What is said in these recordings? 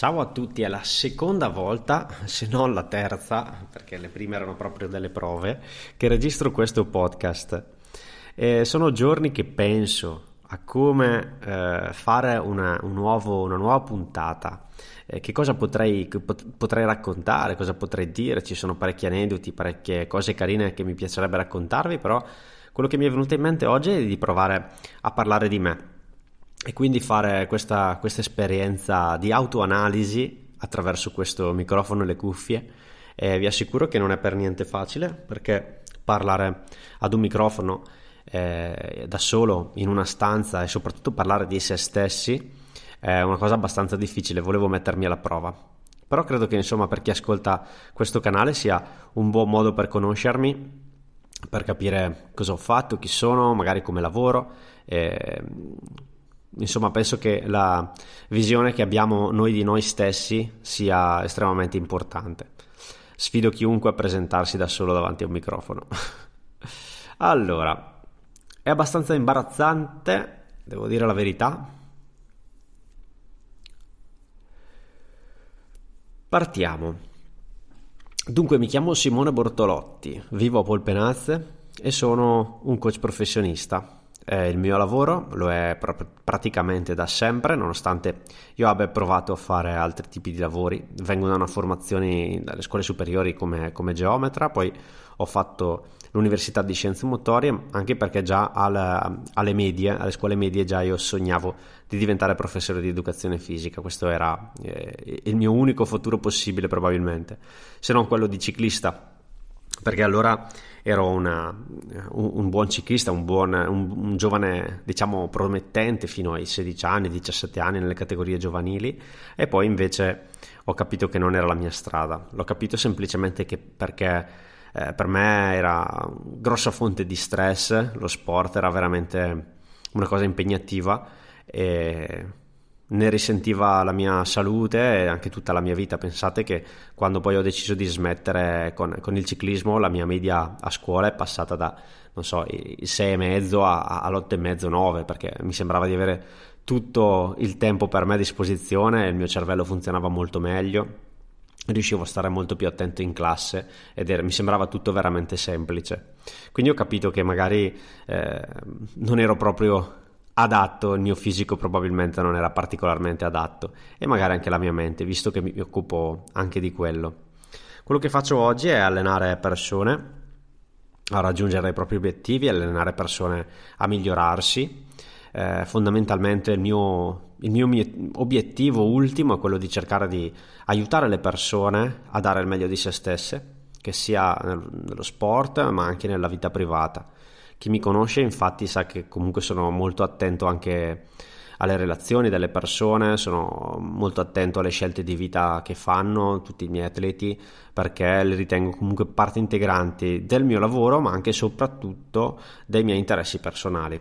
Ciao a tutti, è la seconda volta, se non la terza, perché le prime erano proprio delle prove, che registro questo podcast. E sono giorni che penso a come eh, fare una, un nuovo, una, nuova puntata, eh, che cosa potrei, potrei, raccontare, cosa potrei dire, ci sono parecchi aneddoti, parecchie cose carine che mi piacerebbe raccontarvi, però quello che mi è venuto in mente oggi è di provare a parlare di me e quindi fare questa, questa esperienza di autoanalisi attraverso questo microfono e le cuffie. E vi assicuro che non è per niente facile perché parlare ad un microfono eh, da solo in una stanza e soprattutto parlare di se stessi è una cosa abbastanza difficile, volevo mettermi alla prova. Però credo che insomma per chi ascolta questo canale sia un buon modo per conoscermi, per capire cosa ho fatto, chi sono, magari come lavoro. Eh, insomma penso che la visione che abbiamo noi di noi stessi sia estremamente importante. Sfido chiunque a presentarsi da solo davanti a un microfono. allora, è abbastanza imbarazzante, devo dire la verità. Partiamo. Dunque mi chiamo Simone Bortolotti, vivo a Polpenazze e sono un coach professionista eh, il mio lavoro, lo è pr- praticamente da sempre, nonostante io abbia provato a fare altri tipi di lavori. Vengo da una formazione dalle scuole superiori come, come geometra, poi ho fatto l'università di scienze motorie, anche perché già alle, alle medie, alle scuole medie già io sognavo di diventare professore di educazione fisica, questo era eh, il mio unico futuro possibile probabilmente, se non quello di ciclista, perché allora ero una, un, un, buon ciclista, un, buon, un, un, giovane diciamo promettente fino ai 16 anni, 17 anni nelle categorie giovanili. E poi invece ho capito che non era la mia strada, l'ho capito semplicemente perché eh, per me era grossa fonte di stress, lo sport era veramente una cosa impegnativa e ne risentiva la mia salute e anche tutta la mia vita. Pensate che quando poi ho deciso di smettere con, con il ciclismo, la mia media a scuola è passata da, non so, i 6,5 all'8,5, 9, perché mi sembrava di avere tutto il tempo per me a disposizione, il mio cervello funzionava molto meglio. Riuscivo a stare molto più attento in classe ed era, mi sembrava tutto veramente semplice. Quindi ho capito che magari eh, non ero proprio adatto, il mio fisico probabilmente non era particolarmente adatto e magari anche la mia mente, visto che mi occupo anche di quello. Quello che faccio oggi è allenare persone a raggiungere i propri obiettivi, allenare persone a migliorarsi. Eh, fondamentalmente il mio, il mio obiettivo ultimo è quello di cercare di aiutare le persone a dare il meglio di se stesse, che sia nello sport ma anche nella vita privata chi mi conosce infatti sa che comunque sono molto attento anche alle relazioni delle persone, sono molto attento alle scelte di vita che fanno tutti i miei atleti perché le ritengo comunque parte integranti del mio lavoro ma anche e soprattutto dei miei interessi personali.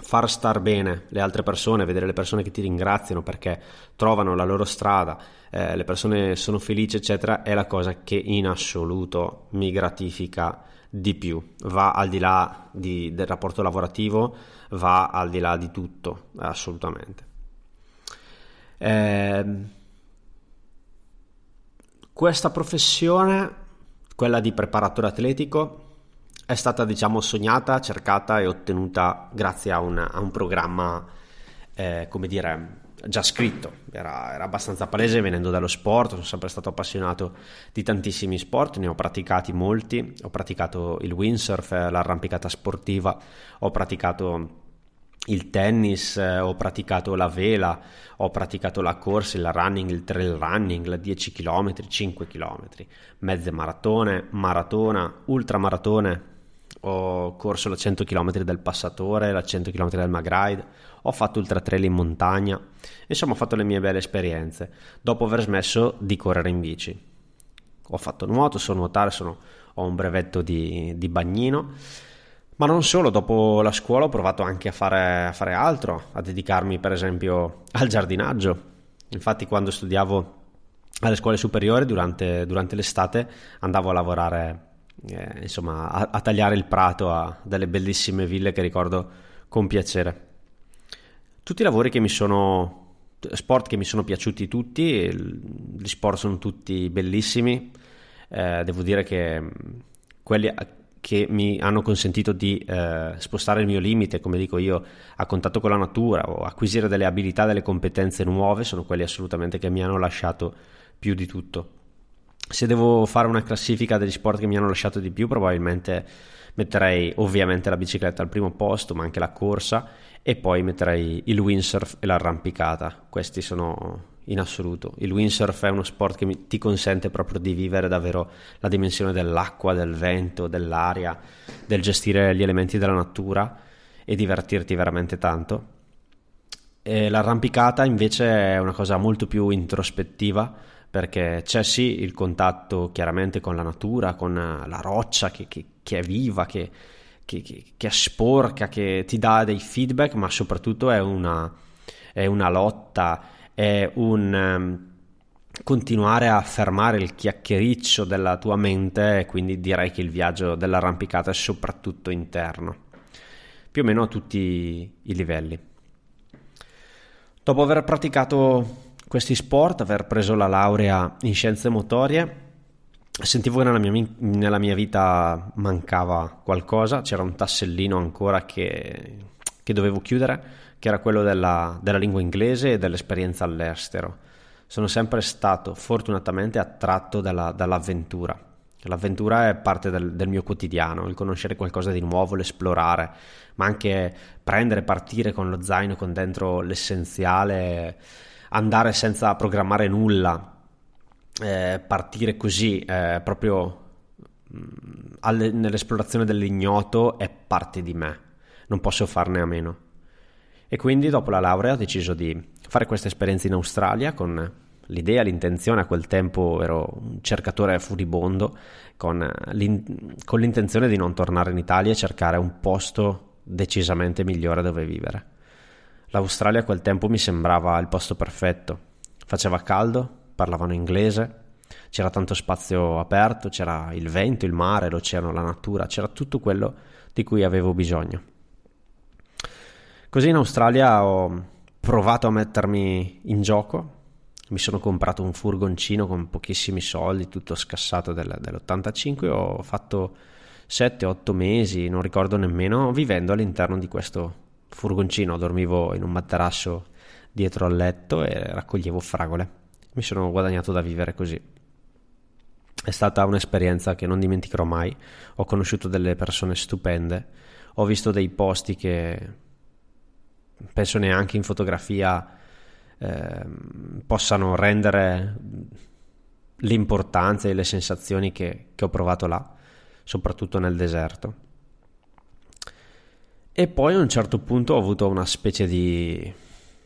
Far star bene le altre persone, vedere le persone che ti ringraziano perché trovano la loro strada, eh, le persone sono felici, eccetera, è la cosa che in assoluto mi gratifica di più, va al di là di, del rapporto lavorativo, va al di là di tutto, assolutamente. Eh, questa professione, quella di preparatore atletico, è stata diciamo sognata, cercata e ottenuta grazie a, una, a un programma, eh, come dire, già scritto, era, era, abbastanza palese venendo dallo sport, sono sempre stato appassionato di tantissimi sport, ne ho praticati molti, ho praticato il windsurf, l'arrampicata sportiva, ho praticato il tennis, ho praticato la vela, ho praticato la corsa, il running, il trail running, la 10 km, 5 km, mezze maratone, maratona, ultramaratone, ho corso la 100 km del passatore, la 100 km del Magride, ho fatto ultra trail in montagna, insomma ho fatto le mie belle esperienze dopo aver smesso di correre in bici. Ho fatto nuoto, so nuotare, sono, ho un brevetto di, di, bagnino, ma non solo, dopo la scuola ho provato anche a fare, a fare altro, a dedicarmi per esempio al giardinaggio. Infatti quando studiavo alle scuole superiori durante, durante l'estate andavo a lavorare eh, insomma, a, a, tagliare il prato a delle bellissime ville che ricordo con piacere. Tutti i lavori che mi sono sport che mi sono piaciuti tutti, gli sport sono tutti bellissimi, eh, devo dire che quelli che mi hanno consentito di eh, spostare il mio limite, come dico io, a contatto con la natura o acquisire delle abilità, delle competenze nuove, sono quelli assolutamente che mi hanno lasciato più di tutto. Se devo fare una classifica degli sport che mi hanno lascito di più, probabilmente metterei ovviamente la bicicletta al primo posto, ma anche la corsa e poi metterei il windsurf e l'arrampicata. Questi sono in assoluto. Il windsurf è uno sport che mi, ti consente proprio di vivere davvero la dimensione dell'acqua, del vento, dell'aria, del gestire gli elementi della natura e divertirti veramente tanto. E l'arrampicata invece è una cosa molto più introspettiva perché c'è sì il contatto chiaramente con la natura, con la roccia che, che, che è viva, che, che, che, è sporca, che ti dà dei feedback, ma soprattutto è una, è una lotta è un um, continuare a fermare il chiacchiericcio della tua mente e quindi direi che il viaggio dell'arrampicata è soprattutto interno, più o meno a tutti i livelli. Dopo aver praticato questi sport, aver preso la laurea in scienze motorie, sentivo che nella mia, nella mia vita mancava qualcosa, c'era un tassellino ancora che, che dovevo chiudere che era quello della, della lingua inglese e dell'esperienza all'estero. Sono sempre stato fortunatamente attratto dalla, dall'avventura. L'avventura è parte del, del, mio quotidiano, il conoscere qualcosa di nuovo, l'esplorare, ma anche prendere, partire con lo zaino con dentro l'essenziale, andare senza programmare nulla, eh, partire così, eh, proprio mm, alle, nell'esplorazione dell'ignoto è parte di me, non posso farne a meno. E quindi dopo la laurea ho deciso di fare questa esperienza in Australia con l'idea, l'intenzione, a quel tempo ero un cercatore furibondo, con, l'in- con l'intenzione di non tornare in Italia e cercare un posto decisamente migliore dove vivere. L'Australia a quel tempo mi sembrava il posto perfetto. Faceva caldo, parlavano inglese, c'era tanto spazio aperto, c'era il vento, il mare, l'oceano, la natura, c'era tutto quello di cui avevo bisogno. Così in Australia ho provato a mettermi in gioco, mi sono comprato un furgoncino con pochissimi soldi, tutto scassato del, dell'85, ho fatto 7-8 mesi, non ricordo nemmeno, vivendo all'interno di questo furgoncino, dormivo in un materasso dietro al letto e raccoglievo fragole. Mi sono guadagnato da vivere così. È stata un'esperienza che non dimenticherò mai, ho conosciuto delle persone stupende, ho visto dei posti che penso neanche in fotografia eh, possano rendere l'importanza e le sensazioni che, che ho provato là, soprattutto nel deserto. E poi a un certo punto ho avuto una specie di,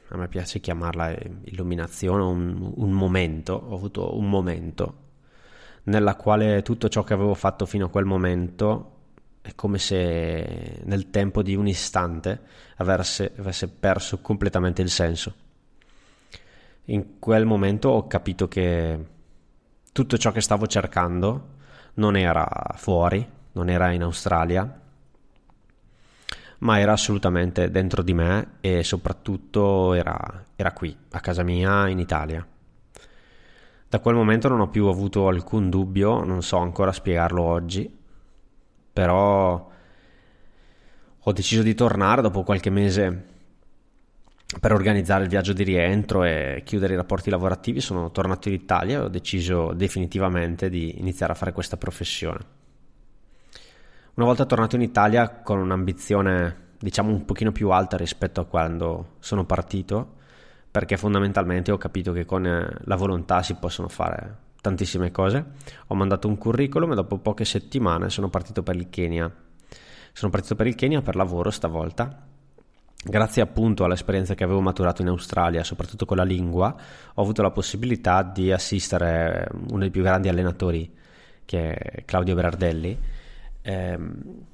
a me piace chiamarla illuminazione, un, un momento, ho avuto un momento nella quale tutto ciò che avevo fatto fino a quel momento è come se nel tempo di un istante avesse, avesse perso completamente il senso. In quel momento ho capito che tutto ciò che stavo cercando non era fuori, non era in Australia, ma era assolutamente dentro di me e soprattutto era, era qui, a casa mia, in Italia. Da quel momento non ho più avuto alcun dubbio, non so ancora spiegarlo oggi, però ho deciso di tornare dopo qualche mese per organizzare il viaggio di rientro e chiudere i rapporti lavorativi. Sono tornato in Italia e ho deciso definitivamente di iniziare a fare questa professione. Una volta tornato in Italia con un'ambizione diciamo un pochino più alta rispetto a quando sono partito, perché fondamentalmente ho capito che con la volontà si possono fare tantissime cose. Ho mandato un curriculum e dopo poche settimane sono partito per il Kenya. Sono partito per il Kenya per lavoro stavolta. Grazie appunto all'esperienza che avevo maturato in Australia, soprattutto con la lingua, ho avuto la possibilità di assistere uno dei più grandi allenatori, che è Claudio Berardelli, ehm,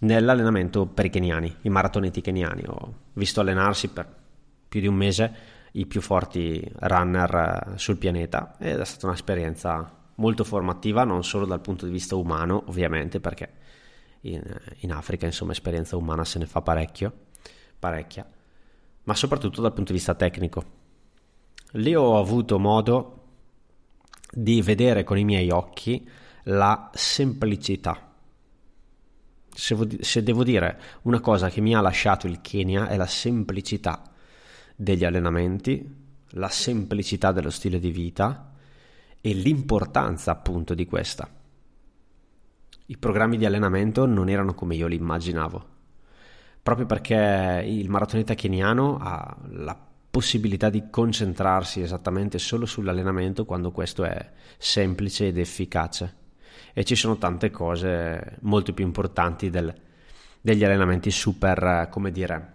nell'allenamento per i keniani, i maratoneti keniani. Ho visto allenarsi per più di un mese i più forti runner eh, sul pianeta ed è stata un'esperienza molto formativa non solo dal punto di vista umano ovviamente perché in, in Africa insomma esperienza umana se ne fa parecchio parecchia ma soprattutto dal punto di vista tecnico lì ho avuto modo di vedere con i miei occhi la semplicità. Se, se, devo dire una cosa che mi ha lasciato il Kenya è la semplicità degli allenamenti, la semplicità dello stile di vita e l'importanza appunto di questa. I programmi di allenamento non erano come io li immaginavo, proprio perché il maratoneta keniano ha la possibilità di concentrarsi esattamente solo sull'allenamento quando questo è semplice ed efficace. E ci sono tante cose molto più importanti del, degli allenamenti super, come dire,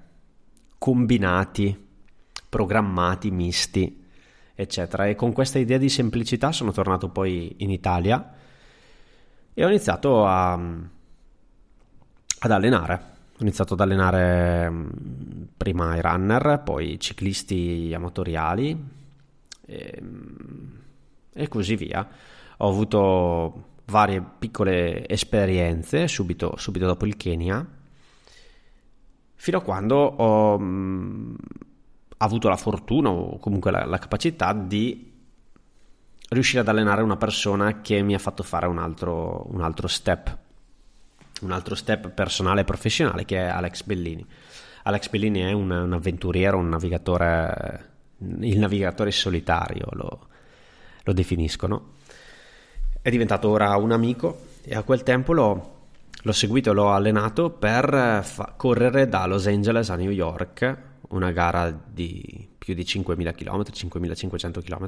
combinati, programmati, misti, eccetera. E con questa idea di semplicità sono tornato poi in Italia e ho iniziato a, ad allenare ho iniziato ad allenare mm, prima i runner, poi i ciclisti amatoriali e, mm, e così via. Ho avuto varie piccole esperienze subito, subito dopo il Kenya, fino a quando ho mh, mm, avuto la fortuna o comunque la, la, capacità di riuscire ad allenare una persona che mi ha fatto fare un altro, un altro step un altro step personale e professionale che è Alex Bellini. Alex Bellini è un, un avventuriero, un navigatore, il navigatore solitario lo, lo, definiscono. È diventato ora un amico e a quel tempo l'ho, l'ho seguito, l'ho allenato per fa- correre da Los Angeles a New York, una gara di più di 5.000 km, 5.500 km,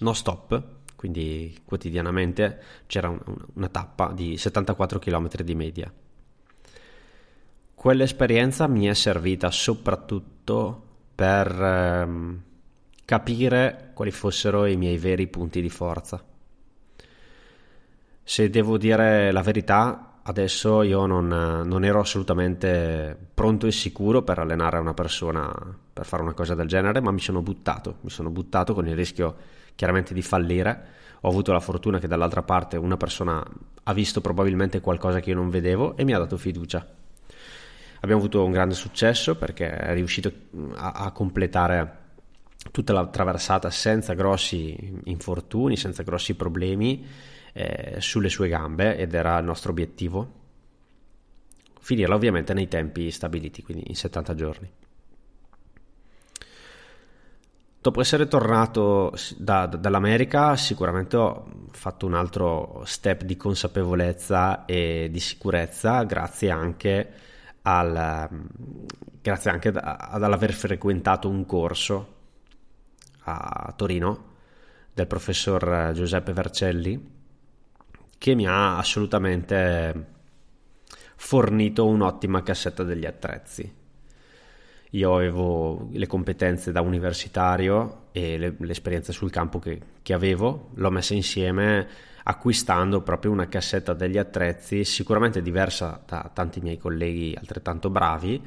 no stop, quindi quotidianamente c'era un, una tappa di 74 km di media. Quell'esperienza mi è servita soprattutto per ehm, capire quali fossero i miei veri punti di forza. Se devo dire la verità, adesso io non, non, ero assolutamente pronto e sicuro per allenare una persona per fare una cosa del genere, ma mi sono buttato, mi sono buttato con il rischio chiaramente di fallire. Ho avuto la fortuna che dall'altra parte una persona ha visto probabilmente qualcosa che io non vedevo e mi ha dato fiducia. Abbiamo avuto un grande successo perché è riuscito a, a completare tutta la traversata senza grossi infortuni, senza grossi problemi eh, sulle sue gambe ed era il nostro obiettivo. Finirla ovviamente nei tempi stabiliti, quindi in 70 giorni. Dopo essere tornato da, dall'America sicuramente ho fatto un altro step di consapevolezza e di sicurezza grazie anche, al, grazie anche ad aver frequentato un corso a Torino del professor Giuseppe Vercelli che mi ha assolutamente fornito un'ottima cassetta degli attrezzi io avevo le competenze da universitario e le, l'esperienza sul campo che, che avevo, l'ho messa insieme acquistando proprio una cassetta degli attrezzi sicuramente diversa da tanti miei colleghi altrettanto bravi,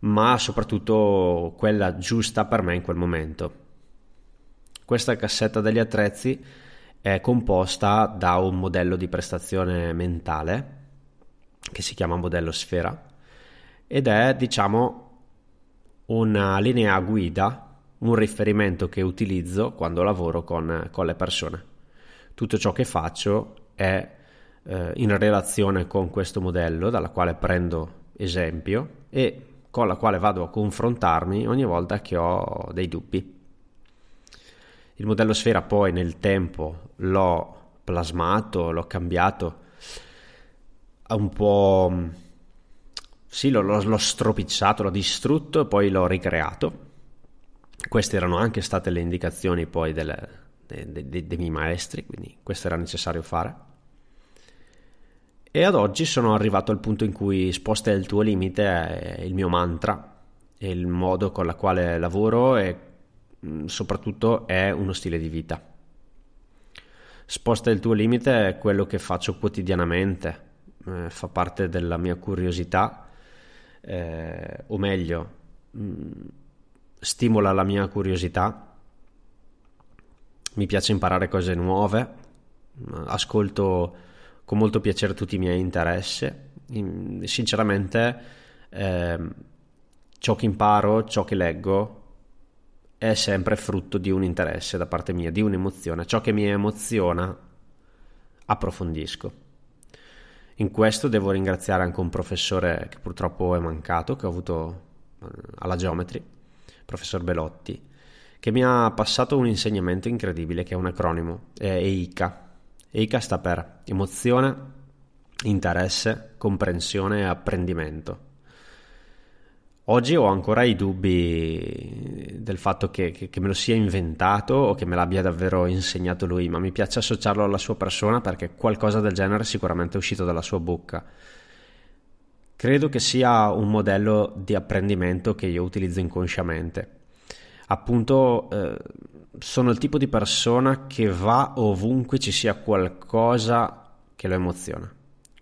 ma soprattutto quella giusta per me in quel momento. Questa cassetta degli attrezzi è composta da un modello di prestazione mentale che si chiama modello sfera ed è diciamo una linea guida, un riferimento che utilizzo quando lavoro con, con le persone. Tutto ciò che faccio è eh, in relazione con questo modello dalla quale prendo esempio e con la quale vado a confrontarmi ogni volta che ho dei dubbi. Il modello sfera poi nel tempo l'ho plasmato, l'ho cambiato un po' Sì, l'ho, l'ho stropicciato, l'ho distrutto e poi l'ho ricreato. Queste erano anche state le indicazioni poi delle, dei, dei, dei miei maestri, quindi questo era necessario fare. E ad oggi sono arrivato al punto in cui sposta il tuo limite è il mio mantra, è il modo con il quale lavoro e mm, soprattutto è uno stile di vita. Sposta il tuo limite è quello che faccio quotidianamente, eh, fa parte della mia curiosità eh, o meglio, mh, mm, stimola la mia curiosità, mi piace imparare cose nuove, ascolto con molto piacere tutti i miei interessi, sinceramente eh, ciò che imparo, ciò che leggo è sempre frutto di un interesse da parte mia, di un'emozione. Ciò che mi emoziona approfondisco. In questo devo ringraziare anche un professore che purtroppo è mancato, che ho avuto eh, alla Geometry, il professor Belotti, che mi ha passato un insegnamento incredibile che è un acronimo, è EICA. EICA sta per emozione, interesse, comprensione e apprendimento. Oggi ho ancora i dubbi del fatto che, che, che, me lo sia inventato o che me l'abbia davvero insegnato lui, ma mi piace associarlo alla sua persona perché qualcosa del genere sicuramente è uscito dalla sua bocca. Credo che sia un modello di apprendimento che io utilizzo inconsciamente. Appunto, eh, sono il tipo di persona che va ovunque ci sia qualcosa che lo emoziona.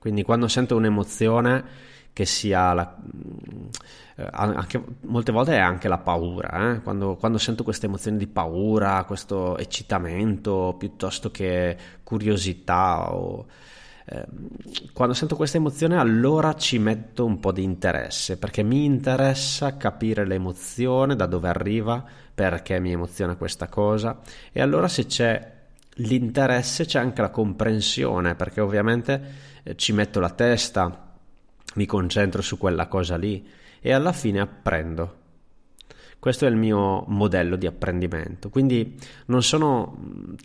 Quindi quando sento un'emozione che sia la, eh, anche, molte volte è anche la paura, eh? quando, quando, sento queste emozioni di paura, questo eccitamento piuttosto che curiosità o, eh, quando sento questa emozione allora ci metto un po' di interesse perché mi interessa capire l'emozione, da dove arriva, perché mi emoziona questa cosa e allora se c'è l'interesse c'è anche la comprensione perché ovviamente eh, ci metto la testa mi concentro su quella cosa lì e alla fine apprendo. Questo è il mio modello di apprendimento, quindi non sono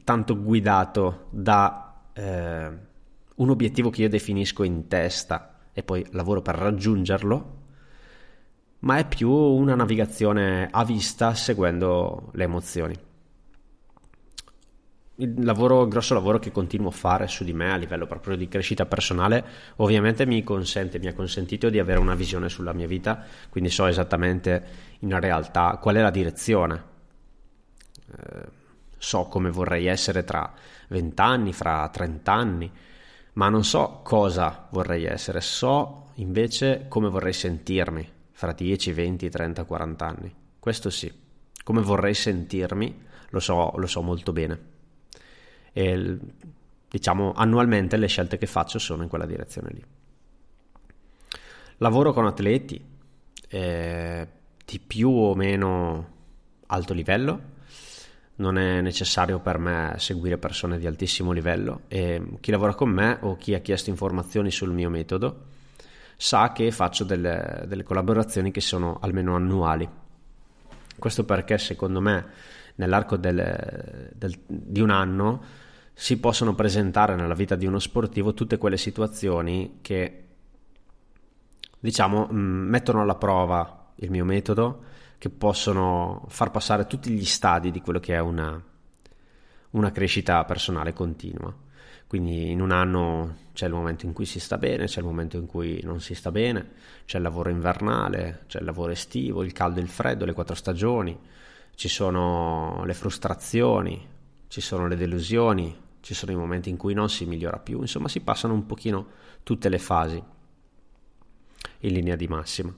tanto guidato da eh, un obiettivo che io definisco in testa e poi lavoro per raggiungerlo, ma è più una navigazione a vista seguendo le emozioni il lavoro, il grosso lavoro che continuo a fare su di me a livello proprio di crescita personale ovviamente mi consente, mi ha consentito di avere una visione sulla mia vita, quindi so esattamente in realtà qual è la direzione, eh, so come vorrei essere tra 20 anni, fra 30 anni, ma non so cosa vorrei essere, so invece come vorrei sentirmi fra 10, 20, 30, 40 anni. Questo sì, come vorrei sentirmi lo so, lo so molto bene e diciamo annualmente le scelte che faccio sono in quella direzione lì. Lavoro con atleti eh, di più o meno alto livello, non è necessario per me seguire persone di altissimo livello e chi lavora con me o chi ha chiesto informazioni sul mio metodo sa che faccio delle, delle collaborazioni che sono almeno annuali. Questo perché secondo me nell'arco del, del, di un anno si possono presentare nella vita di uno sportivo tutte quelle situazioni che diciamo mm, mettono alla prova il mio metodo che possono far passare tutti gli stadi di quello che è una, una crescita personale continua. Quindi in un anno c'è il momento in cui si sta bene, c'è il momento in cui non si sta bene, c'è il lavoro invernale, c'è il lavoro estivo, il caldo e il freddo, le quattro stagioni, ci sono le frustrazioni, ci sono le delusioni, ci sono i momenti in cui non si migliora più, insomma si passano un pochino tutte le fasi in linea di massima.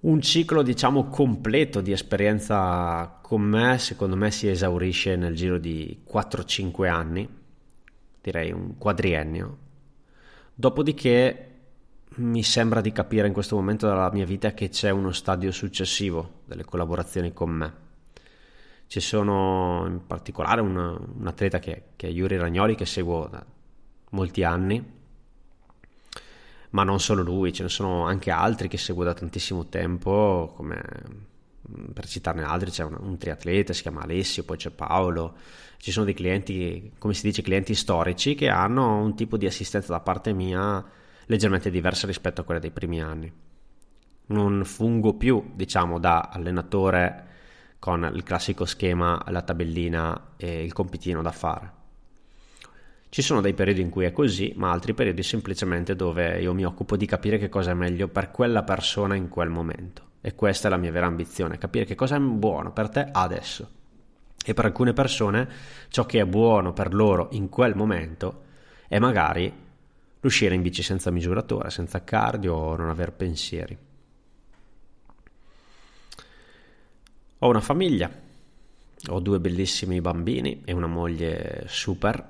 Un ciclo diciamo completo di esperienza con me secondo me si esaurisce nel giro di 4-5 anni, direi un quadriennio. Dopodiché mi sembra di capire in questo momento della mia vita che c'è uno stadio successivo delle collaborazioni con me. Ci sono in particolare un, un atleta che, che, è Yuri Ragnoli che seguo da molti anni, ma non solo lui, ce ne sono anche altri che seguo da tantissimo tempo, come per citarne altri c'è un, un triatleta, si chiama Alessio, poi c'è Paolo, ci sono dei clienti, come si dice, clienti storici che hanno un tipo di assistenza da parte mia leggermente diversa rispetto a quella dei primi anni. Non fungo più, diciamo, da allenatore con il classico schema, la tabellina e il compitino da fare. Ci sono dei periodi in cui è così, ma altri periodi semplicemente dove io mi occupo di capire che cosa è meglio per quella persona in quel momento. E questa è la mia vera ambizione, capire che cosa è buono per te adesso. E per alcune persone ciò che è buono per loro in quel momento è magari l'uscire in bici senza misuratore, senza cardio non aver pensieri. Ho una famiglia, ho due bellissimi bambini e una moglie super,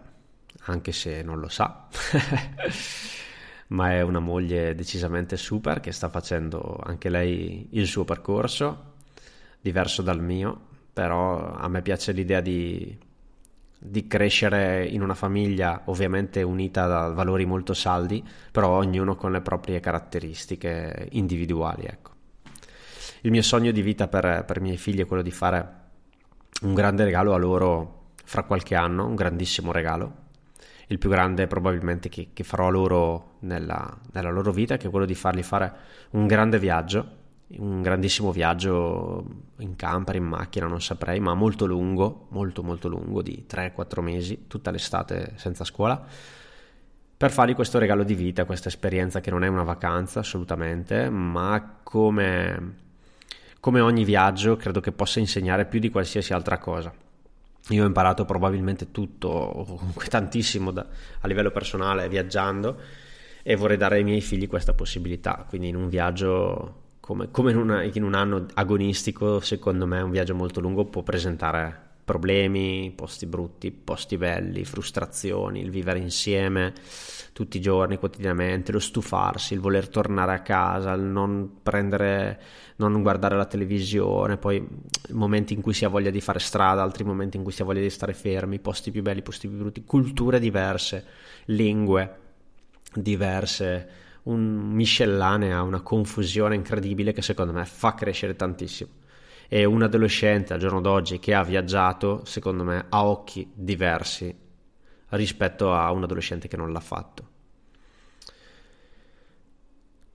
anche se non lo sa, ma è una moglie decisamente super che sta facendo anche lei il suo percorso. diverso dal mio, però a me piace l'idea di, di crescere in una famiglia ovviamente unita da valori molto saldi, però ognuno con le proprie caratteristiche individuali. Ecco. Il mio sogno di vita per, per i miei figli è quello di fare un grande regalo a loro fra qualche anno, un grandissimo regalo, il più grande probabilmente che, che farò loro nella, nella, loro vita, che è quello di fargli fare un grande viaggio, un grandissimo viaggio in camper, in macchina, non saprei, ma molto lungo, molto molto lungo, di 3-4 mesi, tutta l'estate senza scuola, per fargli questo regalo di vita, questa esperienza che non è una vacanza assolutamente, ma come, come ogni viaggio credo che possa insegnare più di qualsiasi altra cosa. Io ho imparato probabilmente tutto, o comunque tantissimo da, a livello personale viaggiando e vorrei dare ai miei figli questa possibilità. Quindi in un viaggio come, come in, una, in, un anno agonistico, secondo me un viaggio molto lungo può presentare problemi, posti brutti, posti belli, frustrazioni, il vivere insieme tutti i giorni, quotidianamente, lo stufarsi, il voler tornare a casa, il non prendere, non guardare la televisione, poi momenti in cui si ha voglia di fare strada, altri momenti in cui si ha voglia di stare fermi, posti più belli, posti più brutti, culture diverse, lingue diverse, un miscellanea, una confusione incredibile che secondo me fa crescere tantissimo e un adolescente al giorno d'oggi che ha viaggiato, secondo me, ha occhi diversi rispetto a un adolescente che non l'ha fatto.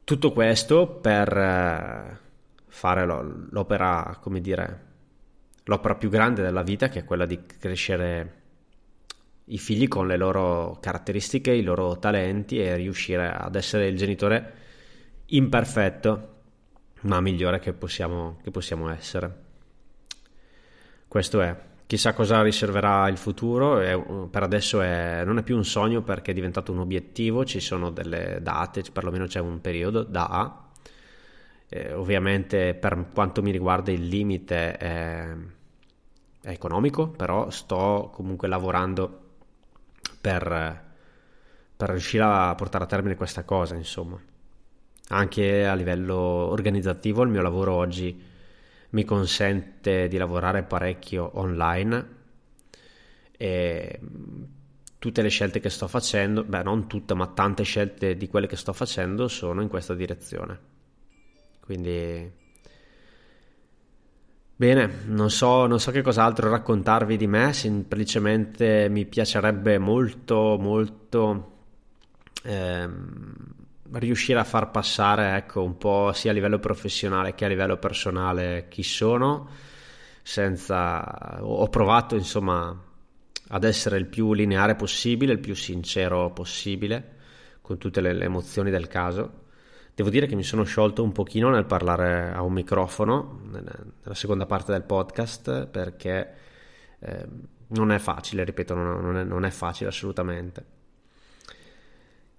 Tutto questo per eh, fare l'opera, come dire, l'opera più grande della vita, che è quella di crescere i figli con le loro caratteristiche, i loro talenti e riuscire ad essere il genitore imperfetto ma migliore che possiamo, che possiamo essere. Questo è. Chissà cosa riserverà il futuro, è, per adesso è, non è più un sogno perché è diventato un obiettivo, ci sono delle date, perlomeno c'è un periodo da A. Eh, ovviamente per quanto mi riguarda il limite è, è economico, però sto comunque lavorando per, per riuscire a portare a termine questa cosa, insomma anche a livello organizzativo il mio lavoro oggi mi consente di lavorare parecchio online e tutte le scelte che sto facendo, beh non tutte ma tante scelte di quelle che sto facendo sono in questa direzione. Quindi Bene, non so, non so che cos'altro raccontarvi di me, semplicemente mi piacerebbe molto, molto ehm, riuscire a far passare ecco, un po' sia a livello professionale che a livello personale chi sono, senza... ho provato insomma ad essere il più lineare possibile, il più sincero possibile, con tutte le, le emozioni del caso. Devo dire che mi sono sciolto un pochino nel parlare a un microfono nella seconda parte del podcast perché eh, non è facile, ripeto, non è, non è facile assolutamente.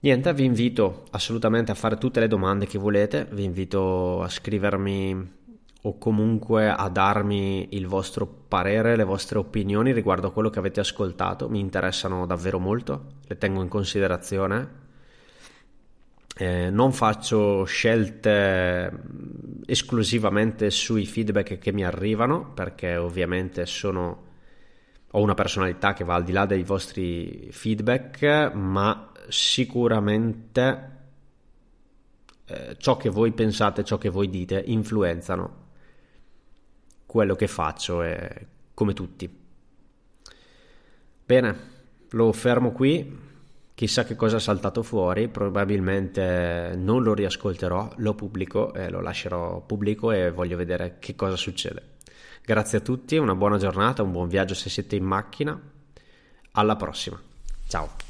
Niente, vi invito assolutamente a fare tutte le domande che volete, vi invito a scrivermi o comunque a darmi il vostro parere, le vostre opinioni riguardo a quello che avete ascoltato, mi interessano davvero molto, le tengo in considerazione. Eh, non faccio scelte esclusivamente sui feedback che mi arrivano perché ovviamente sono ho una personalità che va al di là dei vostri feedback, ma sicuramente eh, ciò che voi pensate, ciò che voi dite, influenzano quello che faccio e come tutti. Bene, lo fermo qui. Chissà che cosa è saltato fuori, probabilmente non lo riascolterò, lo pubblico e lo lascerò pubblico e voglio vedere che cosa succede. Grazie a tutti, una buona giornata, un buon viaggio se siete in macchina. Alla prossima. Ciao.